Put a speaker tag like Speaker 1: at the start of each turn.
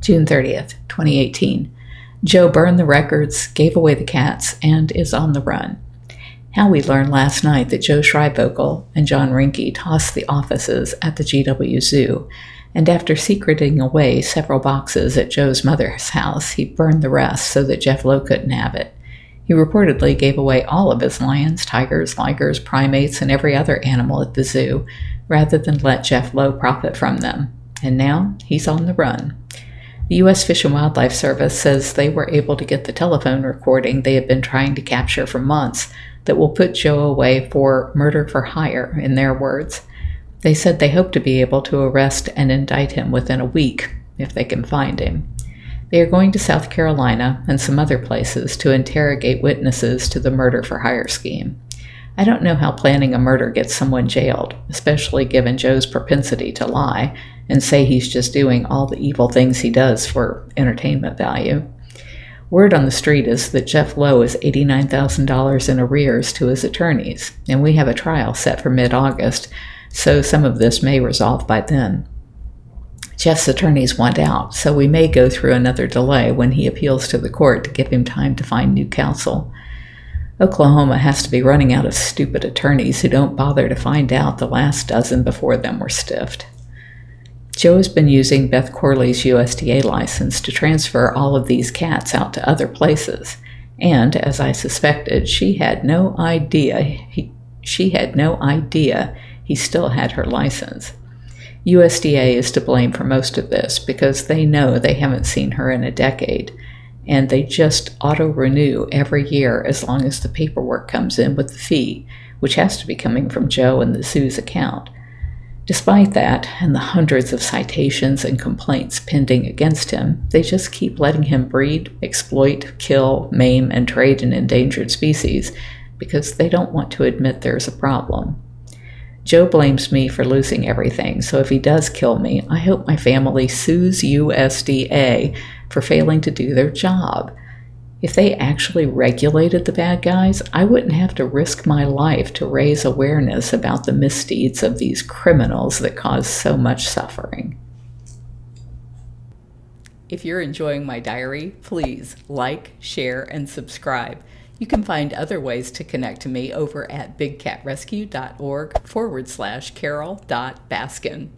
Speaker 1: June 30th, 2018. Joe burned the records, gave away the cats, and is on the run. How we learned last night that Joe Schreibvogel and John Reinke tossed the offices at the GW Zoo, and after secreting away several boxes at Joe's mother's house, he burned the rest so that Jeff Lowe couldn't have it. He reportedly gave away all of his lions, tigers, ligers, primates, and every other animal at the zoo, rather than let Jeff Lowe profit from them. And now he's on the run. The U.S. Fish and Wildlife Service says they were able to get the telephone recording they had been trying to capture for months that will put Joe away for murder for hire, in their words. They said they hope to be able to arrest and indict him within a week, if they can find him. They are going to South Carolina and some other places to interrogate witnesses to the murder for hire scheme. I don't know how planning a murder gets someone jailed, especially given Joe's propensity to lie and say he's just doing all the evil things he does for entertainment value. Word on the street is that Jeff Lowe is $89,000 in arrears to his attorneys, and we have a trial set for mid August, so some of this may resolve by then. Jeff's attorneys want out, so we may go through another delay when he appeals to the court to give him time to find new counsel. Oklahoma has to be running out of stupid attorneys who don't bother to find out the last dozen before them were stiffed. Joe has been using Beth Corley's USDA license to transfer all of these cats out to other places, and as I suspected, she had no idea he, she had no idea he still had her license. USDA is to blame for most of this because they know they haven't seen her in a decade and they just auto renew every year as long as the paperwork comes in with the fee, which has to be coming from Joe and the zoo's account. Despite that, and the hundreds of citations and complaints pending against him, they just keep letting him breed, exploit, kill, maim, and trade an endangered species because they don't want to admit there's a problem. Joe blames me for losing everything, so if he does kill me, I hope my family sues USDA for failing to do their job. If they actually regulated the bad guys, I wouldn't have to risk my life to raise awareness about the misdeeds of these criminals that cause so much suffering. If you're enjoying my diary, please like, share, and subscribe. You can find other ways to connect to me over at bigcatrescue.org forward slash carol.baskin.